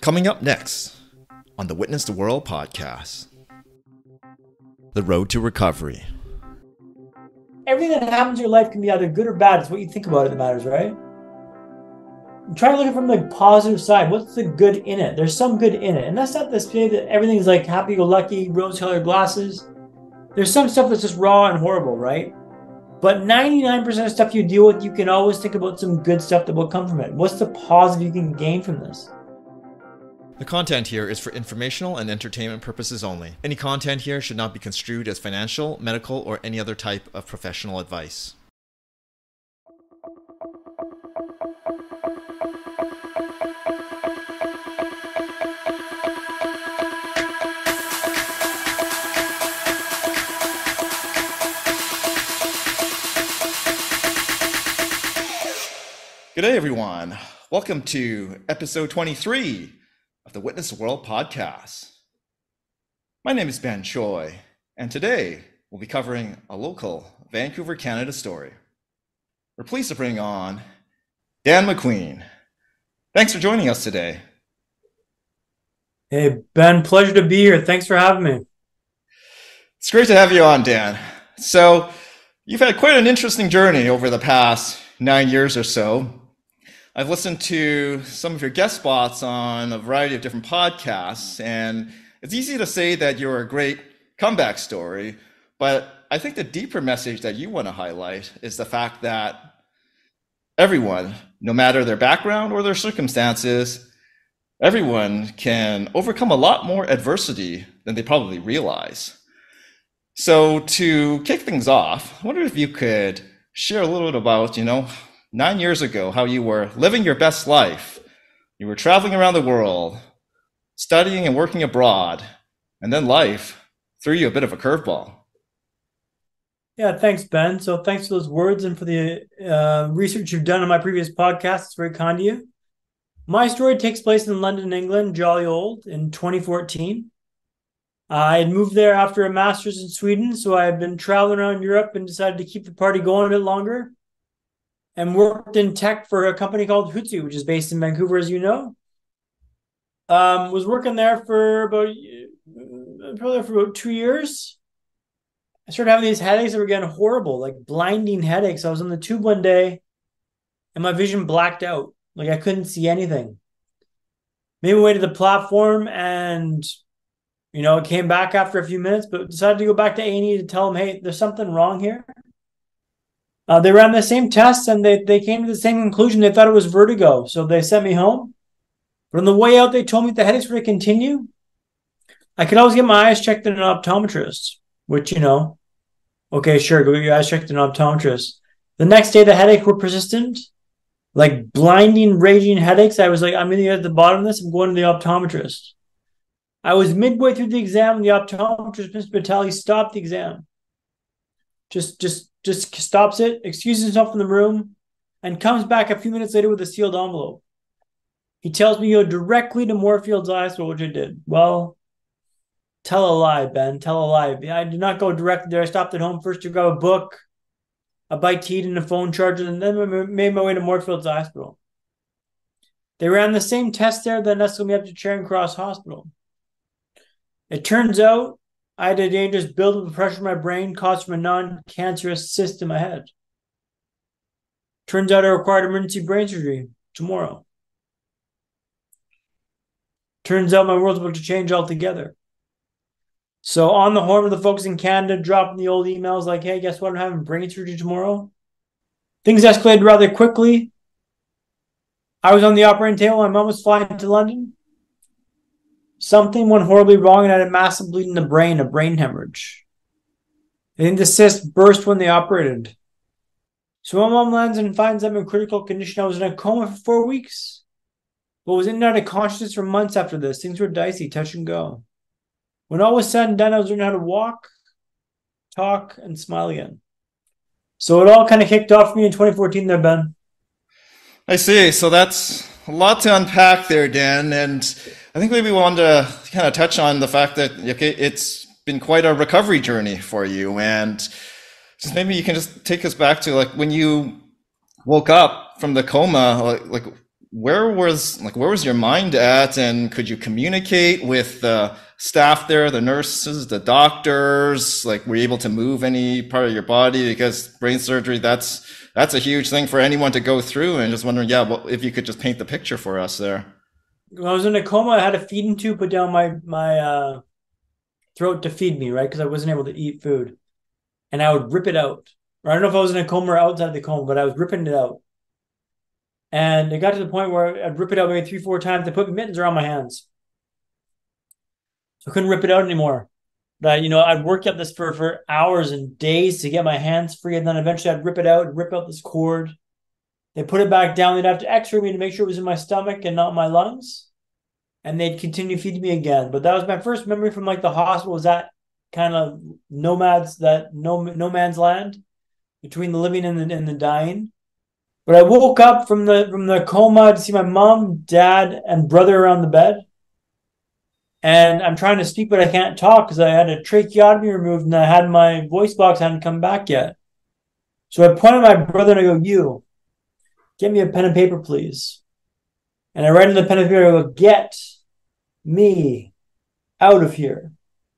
Coming up next on the Witness the World podcast The Road to Recovery. Everything that happens in your life can be either good or bad. It's what you think about it that matters, right? Try to look at it from the positive side. What's the good in it? There's some good in it. And that's not to say that everything's like happy go lucky, rose colored glasses. There's some stuff that's just raw and horrible, right? But 99% of stuff you deal with, you can always think about some good stuff that will come from it. What's the positive you can gain from this? The content here is for informational and entertainment purposes only. Any content here should not be construed as financial, medical, or any other type of professional advice. Good day, everyone. Welcome to episode 23 of the Witness World podcast. My name is Ben Choi, and today we'll be covering a local Vancouver, Canada story. We're pleased to bring on Dan MacQueen. Thanks for joining us today. Hey, Ben, pleasure to be here. Thanks for having me. It's great to have you on, Dan. So, you've had quite an interesting journey over the past nine years or so. I've listened to some of your guest spots on a variety of different podcasts, and it's easy to say that you're a great comeback story, but I think the deeper message that you want to highlight is the fact that everyone, no matter their background or their circumstances, everyone can overcome a lot more adversity than they probably realize. So to kick things off, I wonder if you could share a little bit about, you know, nine years ago, how you were living your best life. You were traveling around the world, studying and working abroad, and then life threw you a bit of a curveball. Yeah, thanks, Ben. So thanks for those words and for the uh, research you've done on my previous podcast. It's very kind of you. My story takes place in London, England, jolly old, in 2014. I had moved there after a master's in Sweden, so I had been traveling around Europe and decided to keep the party going a bit longer and worked in tech for a company called Hootsuite, which is based in Vancouver, as you know. Um, was working there for about uh, probably for about two years. I started having these headaches that were getting horrible, like blinding headaches. I was on the tube one day, and my vision blacked out, like I couldn't see anything. Made my way to the platform, and you know, it came back after a few minutes, but decided to go back to A and E to tell them, hey, there's something wrong here. Uh, they ran the same tests and they, they came to the same conclusion. They thought it was vertigo. So they sent me home. But on the way out, they told me the headaches were to continue. I could always get my eyes checked in an optometrist, which, you know, okay, sure, go get your eyes checked in an optometrist. The next day, the headaches were persistent, like blinding, raging headaches. I was like, I'm to at the bottom of this. I'm going to the optometrist. I was midway through the exam, and the optometrist, Mr. Batali, stopped the exam. Just, just just stops it, excuses himself from the room, and comes back a few minutes later with a sealed envelope. He tells me to go directly to Moorfields Hospital, which I did. Well, tell a lie, Ben. Tell a lie. I did not go directly there. I stopped at home first to grab a book, a bite to eat, and a phone charger, and then made my way to Moorfields Hospital. They ran the same test there that nestled me up to Charing Cross Hospital. It turns out I had a dangerous buildup of pressure in my brain caused from a non cancerous cyst in my head. Turns out I required emergency brain surgery tomorrow. Turns out my world's about to change altogether. So on the horn of the folks in Canada, dropping the old emails like, hey, guess what? I'm having brain surgery tomorrow. Things escalated rather quickly. I was on the operating table. My mom was flying to London. Something went horribly wrong and I had a massive bleed in the brain, a brain hemorrhage. Think the cyst burst when they operated. So my mom lands and finds I'm in critical condition. I was in a coma for four weeks, but was in and out of consciousness for months after this. Things were dicey, touch and go. When all was said and done, I was learning how to walk, talk, and smile again. So it all kind of kicked off for me in 2014 there, Ben. I see. So that's a lot to unpack there, Dan. And I think maybe we wanted to kind of touch on the fact that it's been quite a recovery journey for you, and just maybe you can just take us back to like when you woke up from the coma, like, like where was like where was your mind at, and could you communicate with the staff there, the nurses, the doctors? Like, were you able to move any part of your body because brain surgery that's that's a huge thing for anyone to go through. And just wondering, yeah, well, if you could just paint the picture for us there. When I was in a coma, I had a feeding tube put down my my uh, throat to feed me, right? Because I wasn't able to eat food, and I would rip it out. Or I don't know if I was in a coma or outside of the coma, but I was ripping it out. And it got to the point where I'd rip it out maybe three, four times. They put mittens around my hands. So I couldn't rip it out anymore. But you know, I'd work at this for, for hours and days to get my hands free, and then eventually I'd rip it out, rip out this cord. They put it back down. They'd have to X-ray me to make sure it was in my stomach and not my lungs, and they'd continue feeding me again. But that was my first memory from like the hospital. Was that kind of nomads, that no no man's land between the living and the, and the dying. But I woke up from the from the coma to see my mom, dad, and brother around the bed and I'm trying to speak, but I can't talk because I had a tracheotomy removed and I had my voice box hadn't come back yet. So I point at my brother and I go, "You, get me a pen and paper, please." And I write in the pen and paper, I go, "Get me out of here."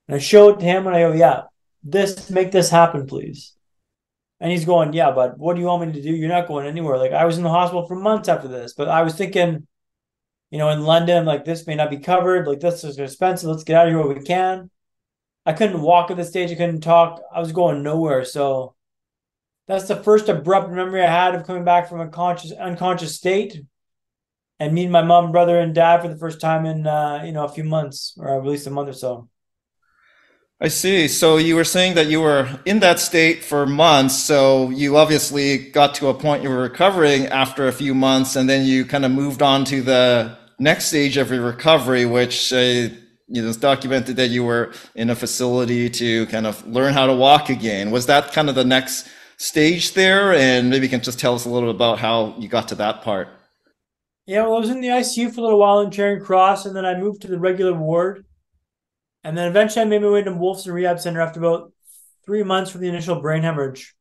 And I show it to him and I go, "Yeah, this make this happen, please." And he's going, "Yeah, but what do you want me to do? You're not going anywhere." Like I was in the hospital for months after this, but I was thinking you know, in London, like this may not be covered, like this is expensive. Let's get out of here while we can. I couldn't walk at the stage, I couldn't talk. I was going nowhere. So that's the first abrupt memory I had of coming back from a conscious unconscious state and meeting my mom, brother, and dad for the first time in uh, you know, a few months or at least a month or so. I see. So you were saying that you were in that state for months. So you obviously got to a point you were recovering after a few months, and then you kind of moved on to the next stage of your recovery, which uh, you know, documented that you were in a facility to kind of learn how to walk again. Was that kind of the next stage there? And maybe you can just tell us a little bit about how you got to that part. Yeah, well, I was in the ICU for a little while in Charing Cross, and then I moved to the regular ward and then eventually I made my way to Wolfson Rehab Center after about three months from the initial brain hemorrhage.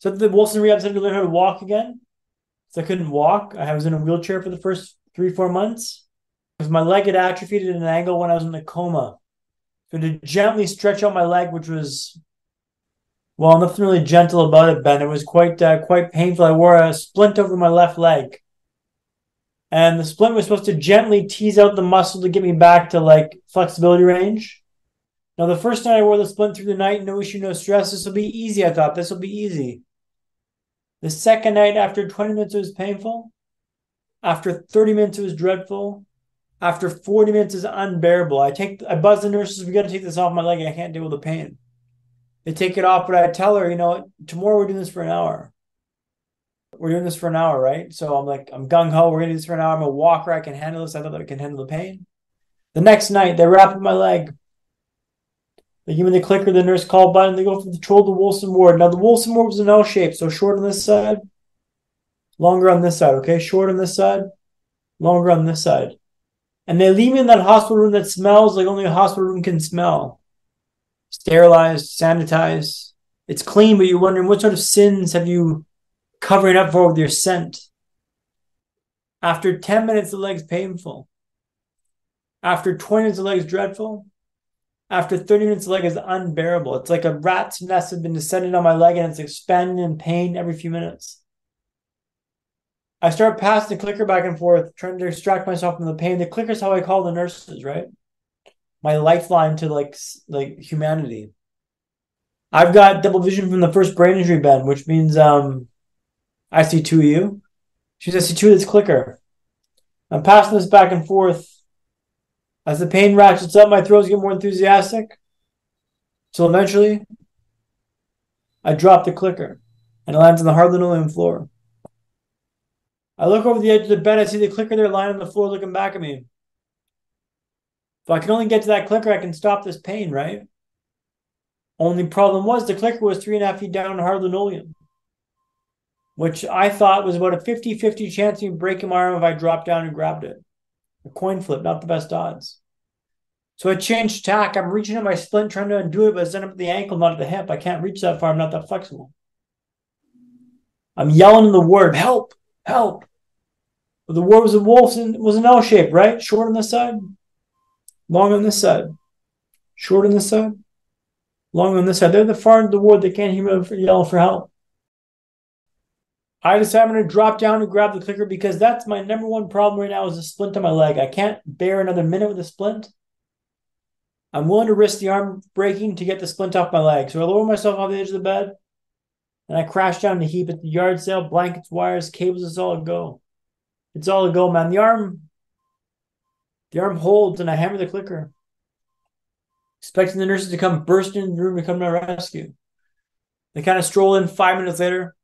So the Wolfson Rehab Center to learn how to walk again. So I couldn't walk. I was in a wheelchair for the first three, four months. Because my leg had atrophied at an angle when I was in a coma. So to gently stretch out my leg, which was well, nothing really gentle about it, Ben. It was quite uh, quite painful. I wore a splint over my left leg and the splint was supposed to gently tease out the muscle to get me back to like flexibility range. Now, the first night I wore the splint through the night, no issue, no stress. This will be easy. I thought this will be easy. The second night, after 20 minutes, it was painful. After 30 minutes, it was dreadful. After 40 minutes, is unbearable. I take, I buzz the nurses. We got to take this off my leg. I can't deal with the pain. They take it off, but I tell her, you know, tomorrow we're doing this for an hour we're doing this for an hour, right? So I'm like, I'm gung ho. We're gonna do this for an hour. I'm a walker. I can handle this. I thought that I can handle the pain. The next night, they wrap up my leg. They give me the clicker, the nurse call button. They go from the troll to Wolfson ward. Now the Wolfson ward was an L shape, so short on this side, longer on this side. Okay, short on this side, longer on this side. And they leave me in that hospital room that smells like only a hospital room can smell. Sterilized, sanitized. It's clean, but you're wondering what sort of sins have you covering up for with your scent. After 10 minutes, the leg's painful. After 20 minutes, the leg's dreadful. After 30 minutes, the leg is unbearable. It's like a rat's nest has been descending on my leg and it's expanding in pain every few minutes. I start passing the clicker back and forth, trying to distract myself from the pain. The clicker is how I call the nurses, right? My lifeline to like like humanity. I've got double vision from the first brain injury, Ben, which means um I see two of you. She says, see two of this clicker. I'm passing this back and forth. As the pain ratchets up, my throats get more enthusiastic. So eventually, I drop the clicker and it lands on the hard linoleum floor. I look over the edge of the bed. I see the clicker there lying on the floor looking back at me. If I can only get to that clicker, I can stop this pain, right? Only problem was the clicker was three and a half feet down on hard linoleum which I thought was about a 50 50 chance of breaking my arm if I dropped down and grabbed it. A coin flip, not the best odds. So I changed tack. I'm reaching at my splint, trying to undo it, but it's up at the ankle, not at the hip. I can't reach that far. I'm not that flexible. I'm yelling in the word, help, help. But the word was a wolf and was an L shape, right? Short on this side, long on this side. Short on this side, long on this side. They're the far end of the ward. They can't hear me yell for help. I decided I'm going to drop down and grab the clicker because that's my number one problem right now is a splint on my leg. I can't bear another minute with a splint. I'm willing to risk the arm breaking to get the splint off my leg. So I lower myself off the edge of the bed and I crash down to heap at the yard sale, blankets, wires, cables, it's all a go. It's all a go, man. The arm, the arm holds and I hammer the clicker. Expecting the nurses to come burst in the room to come to my rescue. They kind of stroll in five minutes later.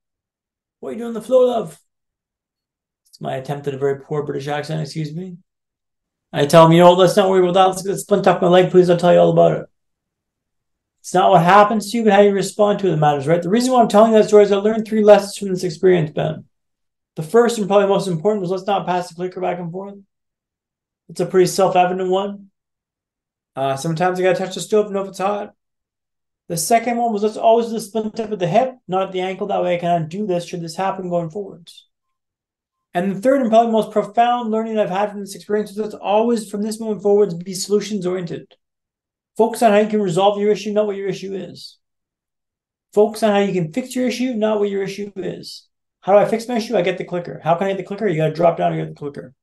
What are you doing on the floor, love? It's my attempt at a very poor British accent, excuse me. I tell him, you know, let's not worry about that. Let's splint off my leg, please. I'll tell you all about it. It's not what happens to you, but how you respond to it that matters, right? The reason why I'm telling that story is I learned three lessons from this experience, Ben. The first and probably most important was let's not pass the clicker back and forth. It's a pretty self-evident one. Uh, sometimes you gotta touch the stove to know if it's hot. The second one was let's always do the splint up at the hip, not at the ankle. That way I can undo this should this happen going forwards. And the third and probably most profound learning I've had from this experience is let's always, from this moment forwards, be solutions oriented. Focus on how you can resolve your issue, not what your issue is. Focus on how you can fix your issue, not what your issue is. How do I fix my issue? I get the clicker. How can I get the clicker? You got to drop down and get the clicker.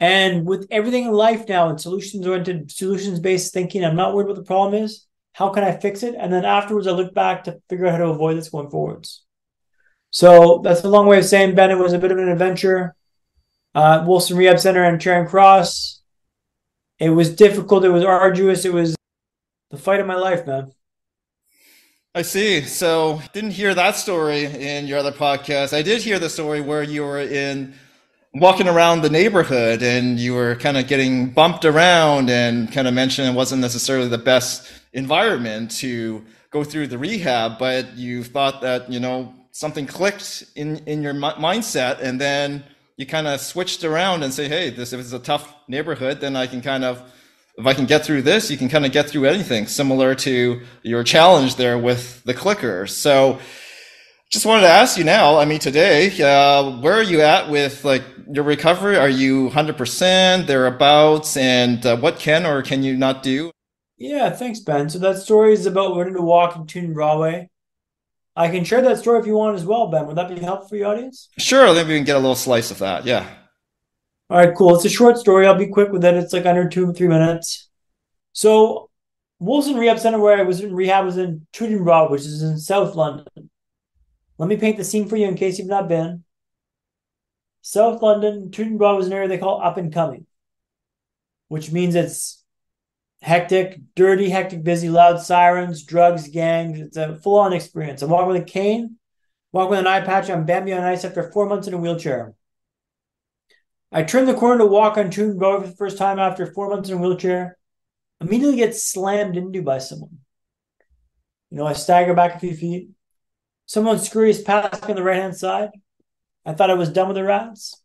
And with everything in life now and solutions oriented, solutions based thinking, I'm not worried what the problem is. How can I fix it? And then afterwards, I look back to figure out how to avoid this going forwards. So that's a long way of saying, Ben, it was a bit of an adventure. Uh, Wolfson Rehab Center and Charing Cross. It was difficult. It was arduous. It was the fight of my life, man. I see. So didn't hear that story in your other podcast. I did hear the story where you were in walking around the neighborhood and you were kind of getting bumped around and kind of mentioned it wasn't necessarily the best environment to go through the rehab, but you thought that, you know, something clicked in in your mindset and then you kind of switched around and say hey this if it's a tough neighborhood then i can kind of if i can get through this you can kind of get through anything similar to your challenge there with the clicker. So just wanted to ask you now i mean today uh, where are you at with like your recovery are you 100% thereabouts and uh, what can or can you not do yeah thanks ben so that story is about learning to walk in Tooting Broadway I can share that story if you want as well, Ben. Would that be helpful for your audience? Sure. Maybe we can get a little slice of that. Yeah. All right, cool. It's a short story. I'll be quick with it. It's like under two, three minutes. So, Wolfson Rehab Center, where I was in rehab, was in Tooting Broad, which is in South London. Let me paint the scene for you in case you've not been. South London, Tooting Broad was an area they call up and coming, which means it's hectic, dirty, hectic, busy, loud sirens, drugs, gangs. It's a full on experience. I'm walking with a cane, walking with an eye patch on Bambi on ice after four months in a wheelchair. I turn the corner to walk on Tune Road for the first time after four months in a wheelchair. Immediately get slammed into by someone. You know, I stagger back a few feet. Someone scurries past me on the right hand side. I thought I was done with the rats.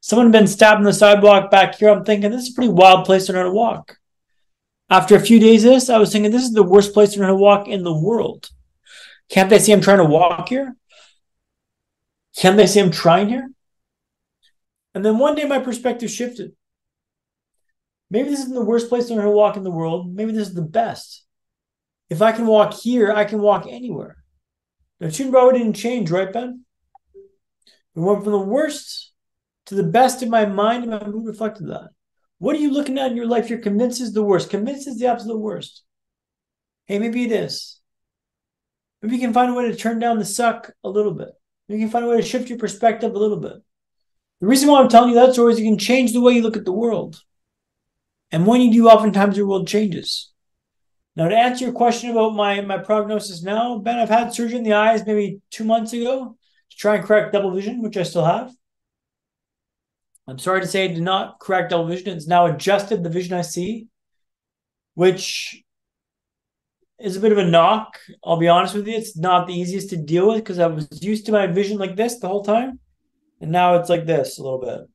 Someone had been stabbed on the sidewalk back here. I'm thinking this is a pretty wild place to learn to walk. After a few days of this, I was thinking this is the worst place to not walk in the world. Can't they see I'm trying to walk here? Can't they see I'm trying here? And then one day my perspective shifted. Maybe this isn't the worst place to learn to walk in the world. Maybe this is the best. If I can walk here, I can walk anywhere. Now, Tunbrow didn't change, right, Ben? We went from the worst to the best in my mind, and my mood reflected that. What are you looking at in your life you're convinced is the worst? Convinced is the absolute worst. Hey, maybe it is. Maybe you can find a way to turn down the suck a little bit. Maybe you can find a way to shift your perspective a little bit. The reason why I'm telling you that story is you can change the way you look at the world. And when you do, oftentimes your world changes. Now, to answer your question about my, my prognosis now, Ben, I've had surgery in the eyes maybe two months ago to try and correct double vision, which I still have. I'm sorry to say I did not correct double vision. It's now adjusted the vision I see, which is a bit of a knock. I'll be honest with you. It's not the easiest to deal with because I was used to my vision like this the whole time. And now it's like this a little bit.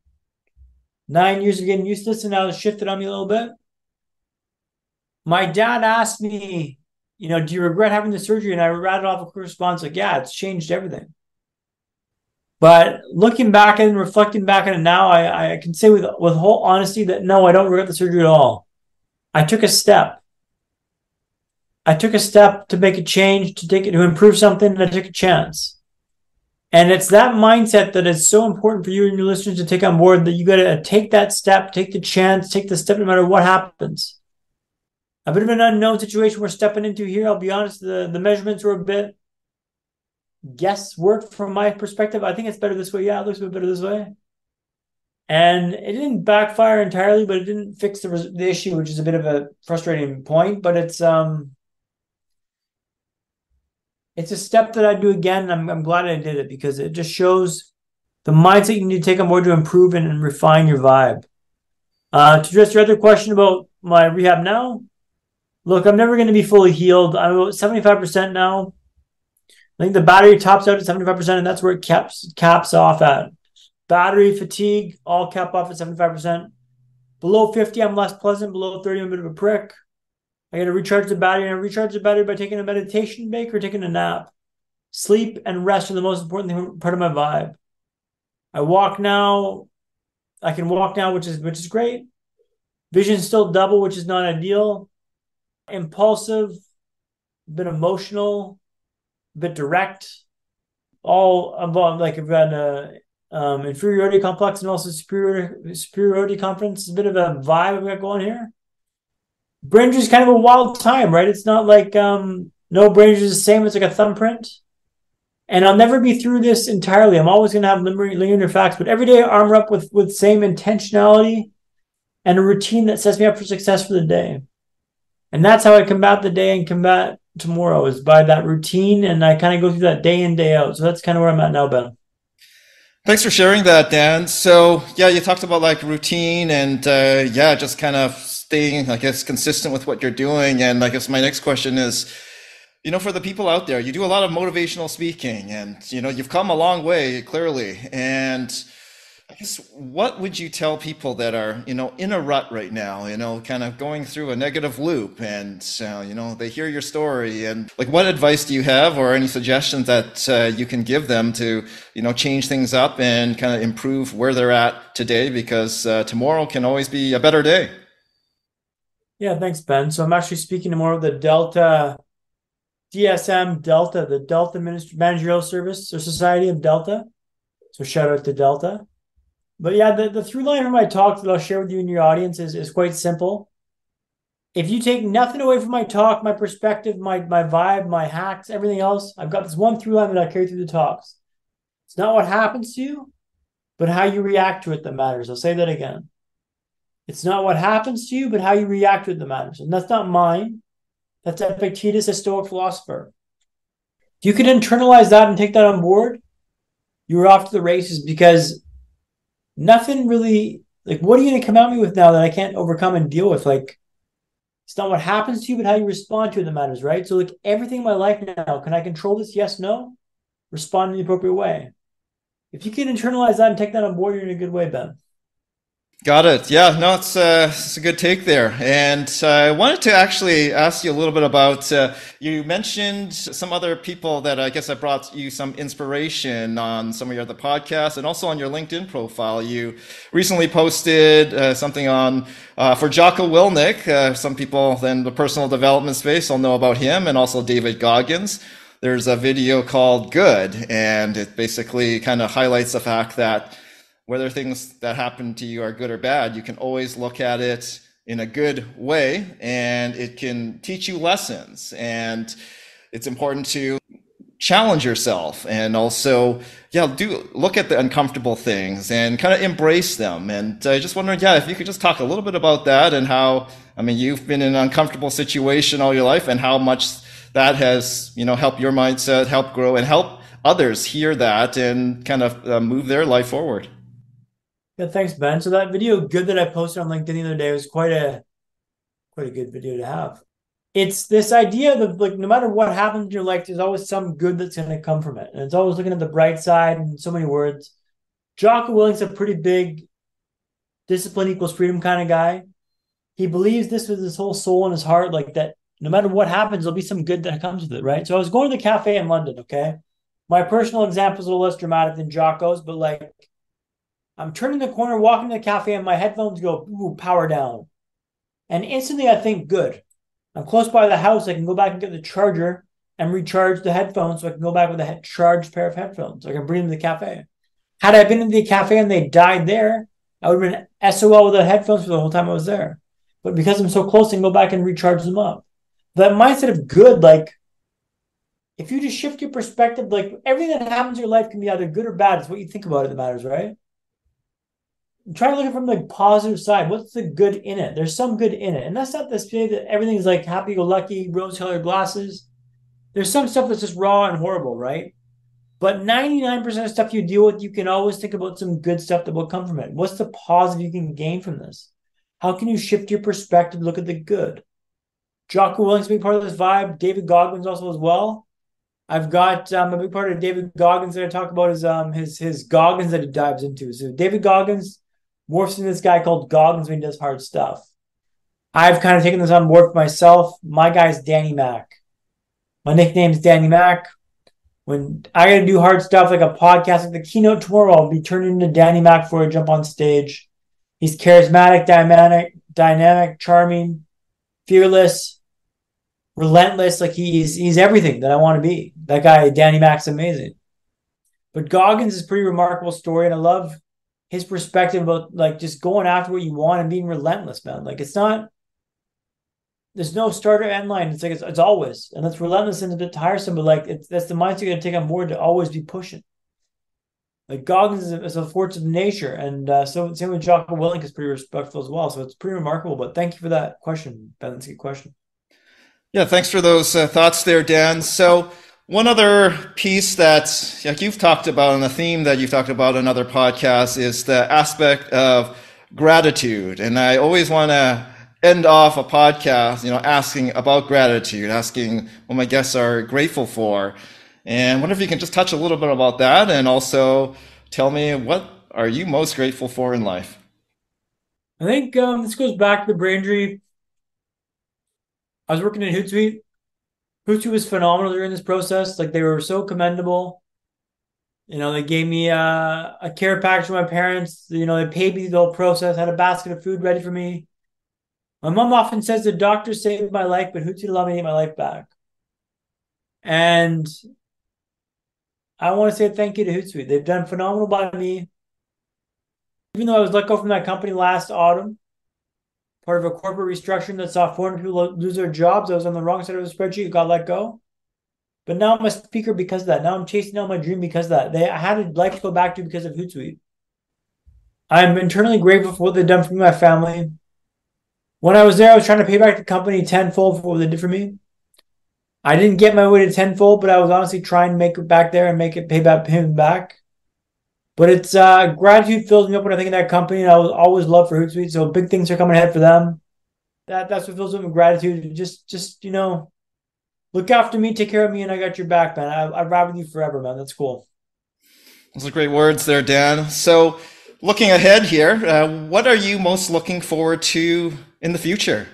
Nine years of getting used to this, and now it's shifted on me a little bit. My dad asked me, you know, do you regret having the surgery? And I rattled off a quick response like, yeah, it's changed everything. But looking back and reflecting back on it now, I, I can say with with whole honesty that no, I don't regret the surgery at all. I took a step. I took a step to make a change, to take it to improve something, and I took a chance. And it's that mindset that is so important for you and your listeners to take on board that you got to take that step, take the chance, take the step no matter what happens. A bit of an unknown situation we're stepping into here. I'll be honest, the, the measurements were a bit guesswork from my perspective. I think it's better this way. Yeah, it looks a bit better this way. And it didn't backfire entirely, but it didn't fix the, the issue, which is a bit of a frustrating point. But it's um, it's a step that I do again. I'm, I'm glad I did it because it just shows the mindset you need to take on board to improve and, and refine your vibe. Uh, to address your other question about my rehab now, look, I'm never going to be fully healed. I'm about 75% now. I think the battery tops out at 75%, and that's where it caps caps off at. Battery fatigue, all cap off at 75%. Below 50, I'm less pleasant. Below 30, I'm a bit of a prick. I got to recharge the battery, and I recharge the battery by taking a meditation break or taking a nap. Sleep and rest are the most important thing, part of my vibe. I walk now. I can walk now, which is which is great. Vision still double, which is not ideal. Impulsive, a bit emotional, a bit direct. All like I've got a um, inferiority complex and also superiority superiority confidence. a bit of a vibe I've got going here. Brain is kind of a wild time, right? It's not like um, no brain is the same. It's like a thumbprint. And I'll never be through this entirely. I'm always going to have linear facts, but every day I armor up with with same intentionality and a routine that sets me up for success for the day. And that's how I combat the day and combat tomorrow is by that routine. And I kind of go through that day in, day out. So that's kind of where I'm at now, Ben. Thanks for sharing that, Dan. So yeah, you talked about like routine and uh, yeah, just kind of staying, I guess, consistent with what you're doing. And I guess my next question is, you know, for the people out there, you do a lot of motivational speaking, and you know, you've come a long way clearly. And I guess what would you tell people that are, you know, in a rut right now, you know, kind of going through a negative loop and, uh, you know, they hear your story and like what advice do you have or any suggestions that uh, you can give them to, you know, change things up and kind of improve where they're at today because uh, tomorrow can always be a better day. Yeah, thanks, Ben. So I'm actually speaking to more of the Delta DSM Delta, the Delta Managerial Service or Society of Delta. So shout out to Delta. But yeah, the, the through line of my talk that I'll share with you and your audience is, is quite simple. If you take nothing away from my talk, my perspective, my my vibe, my hacks, everything else, I've got this one through line that I carry through the talks. It's not what happens to you, but how you react to it that matters. I'll say that again. It's not what happens to you, but how you react to it that matters. And that's not mine. That's Epictetus, a Stoic philosopher. If you can internalize that and take that on board, you're off to the races because nothing really like what are you to come at me with now that I can't overcome and deal with? Like, it's not what happens to you, but how you respond to it that matters, right? So, like everything in my life now, can I control this? Yes, no. Respond in the appropriate way. If you can internalize that and take that on board, you're in a good way, Ben. Got it. Yeah, no, it's, uh, it's a good take there. And uh, I wanted to actually ask you a little bit about uh, you mentioned some other people that I guess I brought you some inspiration on some of your other podcasts and also on your LinkedIn profile. You recently posted uh, something on uh, for Jocko Willink. Uh, some people in the personal development space will know about him and also David Goggins. There's a video called Good, and it basically kind of highlights the fact that whether things that happen to you are good or bad, you can always look at it in a good way and it can teach you lessons. And it's important to challenge yourself and also, yeah, do look at the uncomfortable things and kind of embrace them. And I just wondering, yeah, if you could just talk a little bit about that and how, I mean, you've been in an uncomfortable situation all your life and how much that has, you know, helped your mindset, help grow and help others hear that and kind of uh, move their life forward. Yeah, thanks, Ben. So that video good that I posted on LinkedIn the other day was quite a quite a good video to have. It's this idea of like no matter what happens in your life, there's always some good that's gonna come from it. And it's always looking at the bright side and so many words. Jocko Willink's a pretty big discipline equals freedom kind of guy. He believes this with his whole soul and his heart, like that no matter what happens, there'll be some good that comes with it, right? So I was going to the cafe in London, okay? My personal example is a little less dramatic than Jocko's, but like I'm turning the corner, walking to the cafe, and my headphones go ooh, power down. And instantly I think, good. I'm close by the house. I can go back and get the charger and recharge the headphones so I can go back with a charged pair of headphones. I can bring them to the cafe. Had I been in the cafe and they died there, I would have been SOL with the headphones for the whole time I was there. But because I'm so close, I can go back and recharge them up. That mindset of good, like if you just shift your perspective, like everything that happens in your life can be either good or bad. It's what you think about it that matters, right? Try to look at it from the positive side. What's the good in it? There's some good in it. And that's not to say that everything's like happy go lucky, rose colored glasses. There's some stuff that's just raw and horrible, right? But 99% of stuff you deal with, you can always think about some good stuff that will come from it. What's the positive you can gain from this? How can you shift your perspective, look at the good? Jocko Willink's a big part of this vibe. David Goggins also as well. I've got um, a big part of David Goggins that I talk about is um, his his Goggins that he dives into. So David Goggins morphs into this guy called Goggins when he does hard stuff. I've kind of taken this on for myself. My guy's Danny Mac. My nickname's Danny Mac. When I got to do hard stuff like a podcast, like the keynote tomorrow, I'll be turning into Danny Mac before I jump on stage. He's charismatic, dynamic, dynamic, charming, fearless, relentless. Like he's he's everything that I want to be. That guy, Danny Mac's amazing. But Goggins is a pretty remarkable story, and I love his perspective about like just going after what you want and being relentless, man. Like it's not there's no starter end line. It's like it's, it's always, and it's relentless and a bit tiresome, but like it's that's the mindset you got to take on board to always be pushing. Like Goggins is a, is a force of nature, and uh, so same with Jocko Willink is pretty respectful as well. So it's pretty remarkable. But thank you for that question, Ben. That's a good question. Yeah, thanks for those uh, thoughts there, Dan. So one other piece that like you've talked about, and the theme that you've talked about in other podcasts, is the aspect of gratitude. And I always want to end off a podcast, you know, asking about gratitude, asking what my guests are grateful for. And wonder if you can just touch a little bit about that and also tell me what are you most grateful for in life? I think um, this goes back to the. I was working in Hootsuite. Hootsuite was phenomenal during this process. Like they were so commendable. You know, they gave me a, a care package for my parents. You know, they paid me the whole process, had a basket of food ready for me. My mom often says the doctor saved my life, but Hootsuite allowed me to get my life back. And I want to say thank you to Hootsuite. They've done phenomenal by me. Even though I was let go from that company last autumn, part of a corporate restructuring that saw 400 people lose their jobs, I was on the wrong side of the spreadsheet, got let go. But now I'm a speaker because of that. Now I'm chasing out my dream because of that. They I had a life to go back to because of Hootsuite. I'm internally grateful for what they've done for me, my family. When I was there, I was trying to pay back the company tenfold for what they did for me. I didn't get my way to tenfold, but I was honestly trying to make it back there and make it pay back him back. But it's uh, gratitude fills me up when I think of that company, and I will always love for Hootsuite. So big things are coming ahead for them. That that's what fills me with gratitude. Just just you know, look after me, take care of me, and I got your back, man. I, I ride with you forever, man. That's cool. Those are great words there, Dan. So looking ahead here, uh, what are you most looking forward to in the future?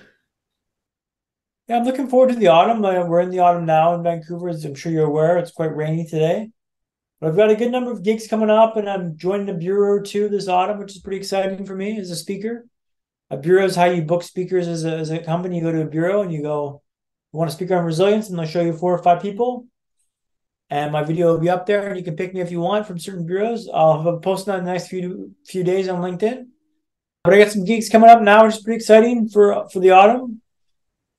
Yeah, I'm looking forward to the autumn. Uh, we're in the autumn now in Vancouver, as I'm sure you're aware. It's quite rainy today. I've got a good number of gigs coming up, and I'm joining a bureau or two this autumn, which is pretty exciting for me as a speaker. A bureau is how you book speakers as a, as a company. You go to a bureau and you go, you want to speak on resilience, and they'll show you four or five people. And my video will be up there, and you can pick me if you want from certain bureaus. I'll have a post on the next few few days on LinkedIn. But I got some gigs coming up now, which is pretty exciting for for the autumn.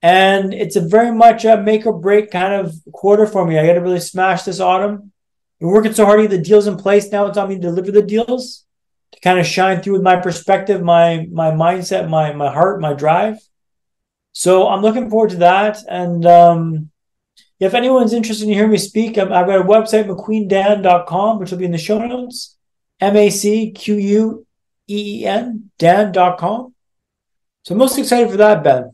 And it's a very much a make or break kind of quarter for me. I got to really smash this autumn. Been working so hard to get the deals in place. Now it's on me to deliver the deals, to kind of shine through with my perspective, my my mindset, my my heart, my drive. So I'm looking forward to that. And um, if anyone's interested in hearing me speak, I've got a website, macqueendan.com, which will be in the show notes. M A C Q U E-E-N, dan.com. So I'm most excited for that, Ben.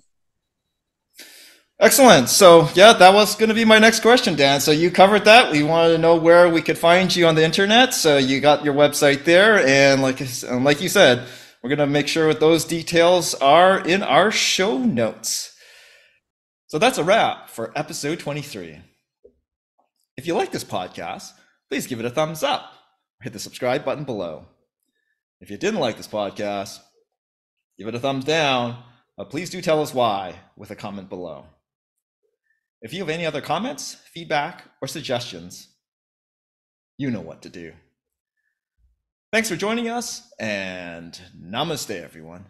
Excellent. So yeah, that was going to be my next question, Dan. So you covered that. We wanted to know where we could find you on the internet. So you got your website there, and like like you said, we're going to make sure that those details are in our show notes. So that's a wrap for episode 23. If you like this podcast, please give it a thumbs up. Hit the subscribe button below. If you didn't like this podcast, give it a thumbs down, but please do tell us why with a comment below. If you have any other comments, feedback, or suggestions, you know what to do. Thanks for joining us, and namaste, everyone.